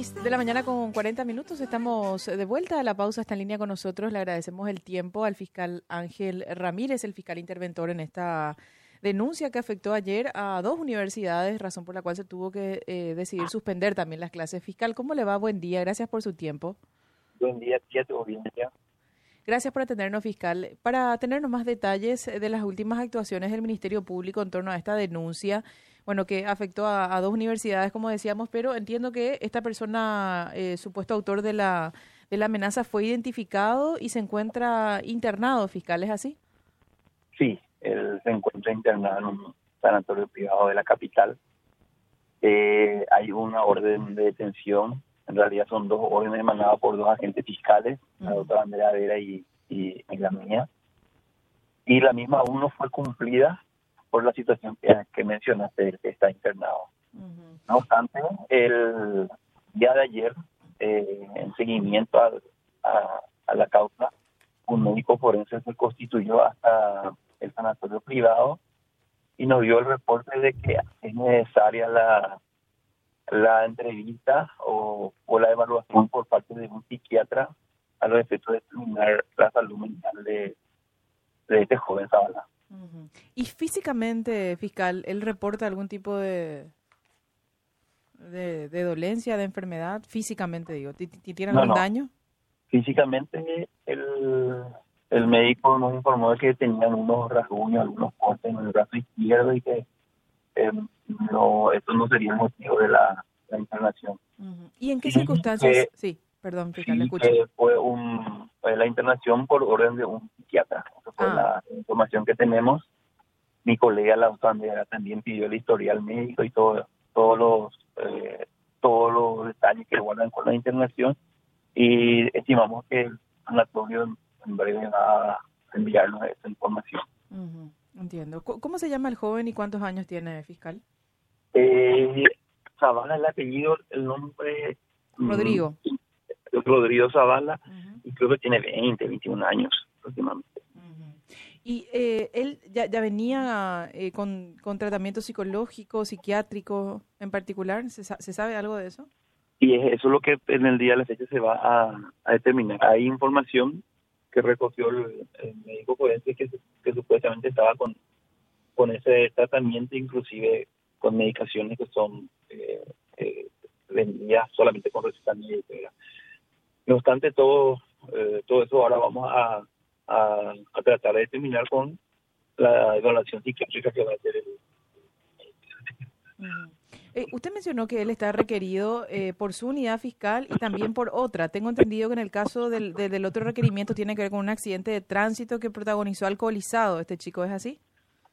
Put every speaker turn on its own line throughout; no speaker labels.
De la mañana con 40 minutos estamos de vuelta a la pausa. Está en línea con nosotros. Le agradecemos el tiempo al fiscal Ángel Ramírez, el fiscal interventor en esta denuncia que afectó ayer a dos universidades, razón por la cual se tuvo que eh, decidir suspender también las clases. Fiscal, ¿cómo le va? Buen día. Gracias por su tiempo.
Buen día, tía, todo bien, tía.
Gracias por atendernos, fiscal. Para tenernos más detalles de las últimas actuaciones del Ministerio Público en torno a esta denuncia, bueno, que afectó a, dos universidades, como decíamos, pero entiendo que esta persona, eh, supuesto autor de la, de la amenaza, fue identificado y se encuentra internado, fiscal, ¿es así?
Sí, él se encuentra internado en un sanatorio privado de la capital. Eh, hay una orden de detención, en realidad son dos órdenes emanadas por dos agentes fiscales, la doctora Andrea Vera y, y, y la mía. Y la misma aún no fue cumplida por la situación que, mencionaste, que está internado. No obstante, el día de ayer, eh, en seguimiento a, la causa, un médico forense se constituyó hasta el sanatorio privado y nos dio el reporte de que es necesaria la, la entrevista o, la evaluación por parte de un psiquiatra a los efectos de determinar la salud mental de, de este joven
¿Y físicamente, fiscal, él reporta algún tipo de, de, dolencia, de enfermedad? Físicamente, digo, ¿tiene algún daño?
Físicamente, el, el médico nos informó de que tenían unos rasguños, algunos cortes en el brazo izquierdo y que eh, no, esto no sería el motivo de la, internación.
¿Y en qué circunstancias? sí, perdón, fiscal, le escucho.
fue un, la internación por orden de un psiquiatra. Ah. la información que tenemos. Mi colega la Andrea también pidió el historial médico y todo, todos los eh, todos los detalles que guardan con la internación y estimamos que el sanatorio en breve va a enviarnos esa información.
Entiendo. ¿Cómo se llama el joven y cuántos años tiene, fiscal?
Eh, Zavala el apellido, el nombre...
Mm, Rodrigo.
Rodrigo Zavala, y creo que tiene 20, 21 años aproximadamente.
¿Y eh, él ya, ya venía eh, con, con, tratamiento psicológico, psiquiátrico en particular? ¿Se, ¿Se, sabe algo de eso?
Y eso es lo que en el día de la fecha se va a, a determinar. Hay información que recogió el, médico forense que, que, supuestamente estaba con, con ese tratamiento, inclusive con medicaciones que son eh, eh vendidas solamente con receta médica. No obstante, todo, eh, todo eso ahora vamos a a, tratar de terminar con la evaluación psiquiátrica que va a hacer el...
Eh, usted mencionó que él está requerido eh, por su unidad fiscal y también por otra. Tengo entendido que en el caso del, del otro requerimiento tiene que ver con un accidente de tránsito que protagonizó alcoholizado. ¿Este chico es así?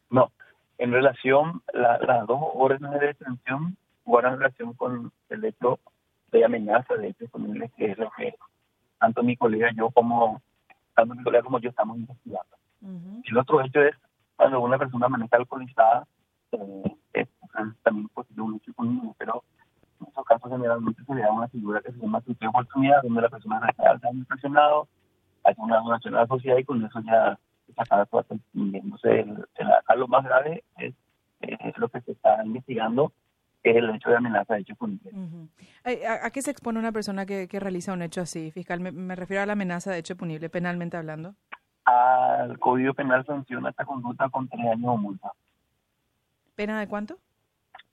No. En relación, la, las dos órdenes de detención guardan relación con el hecho de amenaza de hechos que es lo que tanto mi colega yo como tanto mi colega como yo estamos investigando. Y el otro hecho es cuando una persona maneja alcoholizada, eh, es, también posible un hecho con pero en esos casos generalmente se le da una figura que se llama tutela oportunidad, donde la persona está altamente presionado, hay una donación a la sociedad y con eso ya acaba todo Entonces, el, lo más grave es, es lo que se está investigando que es el hecho de amenaza de hecho punible.
¿A, qué se expone una persona que, realiza un hecho así, fiscal? Me, refiero a la amenaza de hecho punible, penalmente hablando.
Al Código Penal sanciona esta conducta con tres años o multa.
¿Pena de cuánto?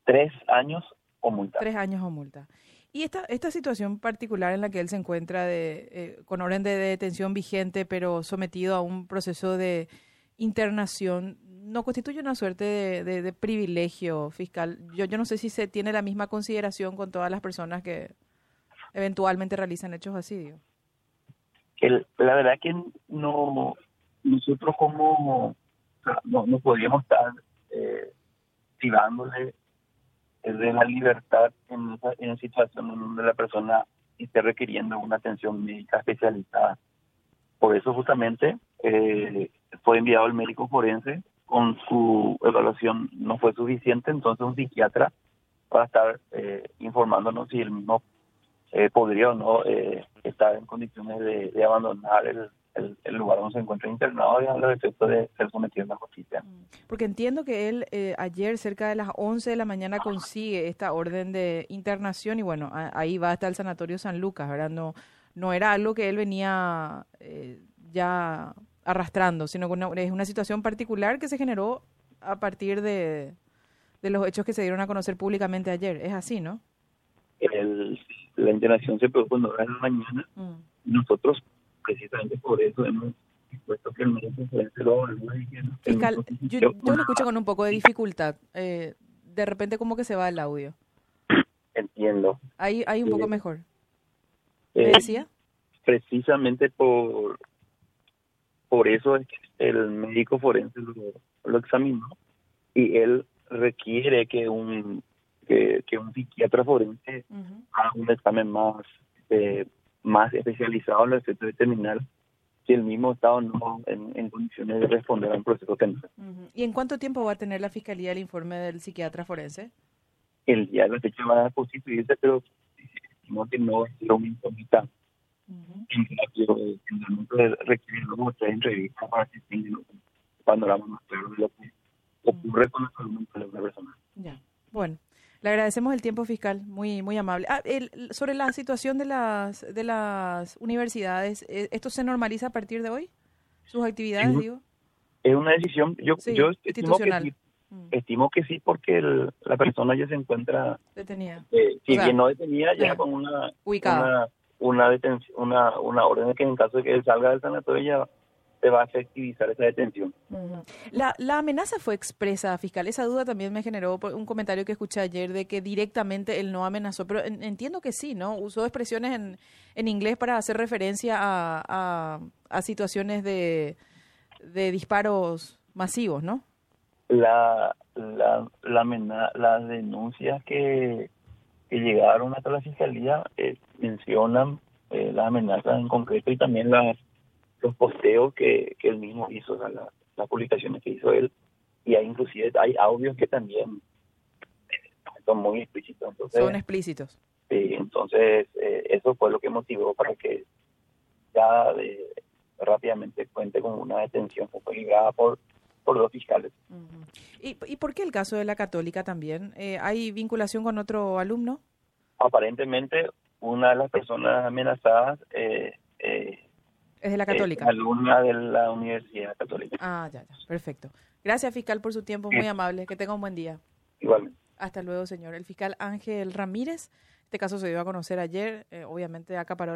Tres años o multa.
Tres años o multa. Y esta, esta situación particular en la que él se encuentra de, eh, con orden de detención vigente, pero sometido a un proceso de internación, no constituye una suerte de, privilegio fiscal. Yo, yo no sé si se tiene la misma consideración con todas las personas que eventualmente realizan hechos así. Digo.
La verdad que no nosotros como no, no podríamos estar eh, privándole de la libertad en esa, en situación donde la persona esté requiriendo una atención médica especializada. Por eso justamente eh, fue enviado el médico forense con su evaluación no fue suficiente, entonces un psiquiatra va a estar eh, informándonos si el mismo eh, podría o no eh, estar en condiciones de, abandonar el, el, el lugar donde se encuentra internado y a los efectos de ser sometido a la justicia.
Mm. Porque entiendo que él eh, ayer cerca de las 11 de la mañana consigue esta orden de internación y bueno, a- ahí va hasta el Sanatorio San Lucas, ¿verdad? No, no era algo que él venía eh, ya arrastrando, sino que una- es una situación particular que se generó a partir de, de los hechos que se dieron a conocer públicamente ayer. Es así, ¿no?
El, la internación se produjo en horas de la mañana y nosotros precisamente por eso hemos dispuesto que el médico forense lo
Fiscal, yo, yo lo escucho con un poco de dificultad. Eh, de repente como que se va el audio.
Entiendo.
Ahí, ahí un poco
Sí.
mejor. ¿Me
Eh,
decía?
precisamente por por eso es que el médico forense lo, lo examinó y él requiere que un que, que un psiquiatra forense haga un examen más eh, más especializado en los efectos de si el mismo estado no en, en condiciones de responder a un proceso penal.
Ujú. ¿Y en cuánto tiempo va a tener la fiscalía el informe del psiquiatra forense?
El día de la fecha van a constituirse, pero no que no es una incógnita en que el momento de requiere luego tres entrevistas para que tengan un panorama más claro de lo que ocurre con la salud mental de una persona.
Ya. Bueno, le agradecemos el tiempo fiscal, muy muy amable. Ah, el- sobre la situación de las de las universidades, eh, ¿esto se normaliza a partir de hoy? ¿Sus actividades,
Sí.
digo?
Es una decisión, yo,
Sí,
yo estimo que sí,
Mm,
estimo que sí porque el- la persona ya se encuentra,
Detenida.
eh, si
O sea,
bien no detenida, ya. con una
Ubicada.
una una detención, una, una orden de que en caso de que él salga del sanatorio ya se va a efectivizar esa detención.
La, la amenaza fue expresa, fiscal. Esa duda también me generó por un comentario que escuché ayer de que directamente él no amenazó, pero en- entiendo que sí, ¿no? Usó expresiones en, en inglés para hacer referencia a, a, a situaciones de, de disparos masivos, ¿no?
La, la, la las denuncias que, que llegaron hasta la fiscalía eh, mencionan eh, las amenazas en concreto y también las los posteos que, que él mismo hizo, o sea, la- las publicaciones que hizo él y hay inclusive hay audios que también eh, son muy explícitos. Entonces,
Son explícitos.
Sí, entonces eh, eso fue lo que motivó para que ya rápidamente cuente con una detención que fue librada por, por dos fiscales.
¿Y, ¿Y por qué el caso de la católica también? Eh, ¿Hay vinculación con otro alumno?
Aparentemente una de las personas amenazadas eh, eh,
Es de la
es
católica.
alumna de la Universidad Católica.
Ah, ya, ya. Perfecto. Gracias, fiscal, por su tiempo. Muy amable. Que tenga un buen día.
Igualmente.
Hasta luego, señor. El fiscal Ángel Ramírez. Este caso se dio a conocer ayer. eh, obviamente acaparó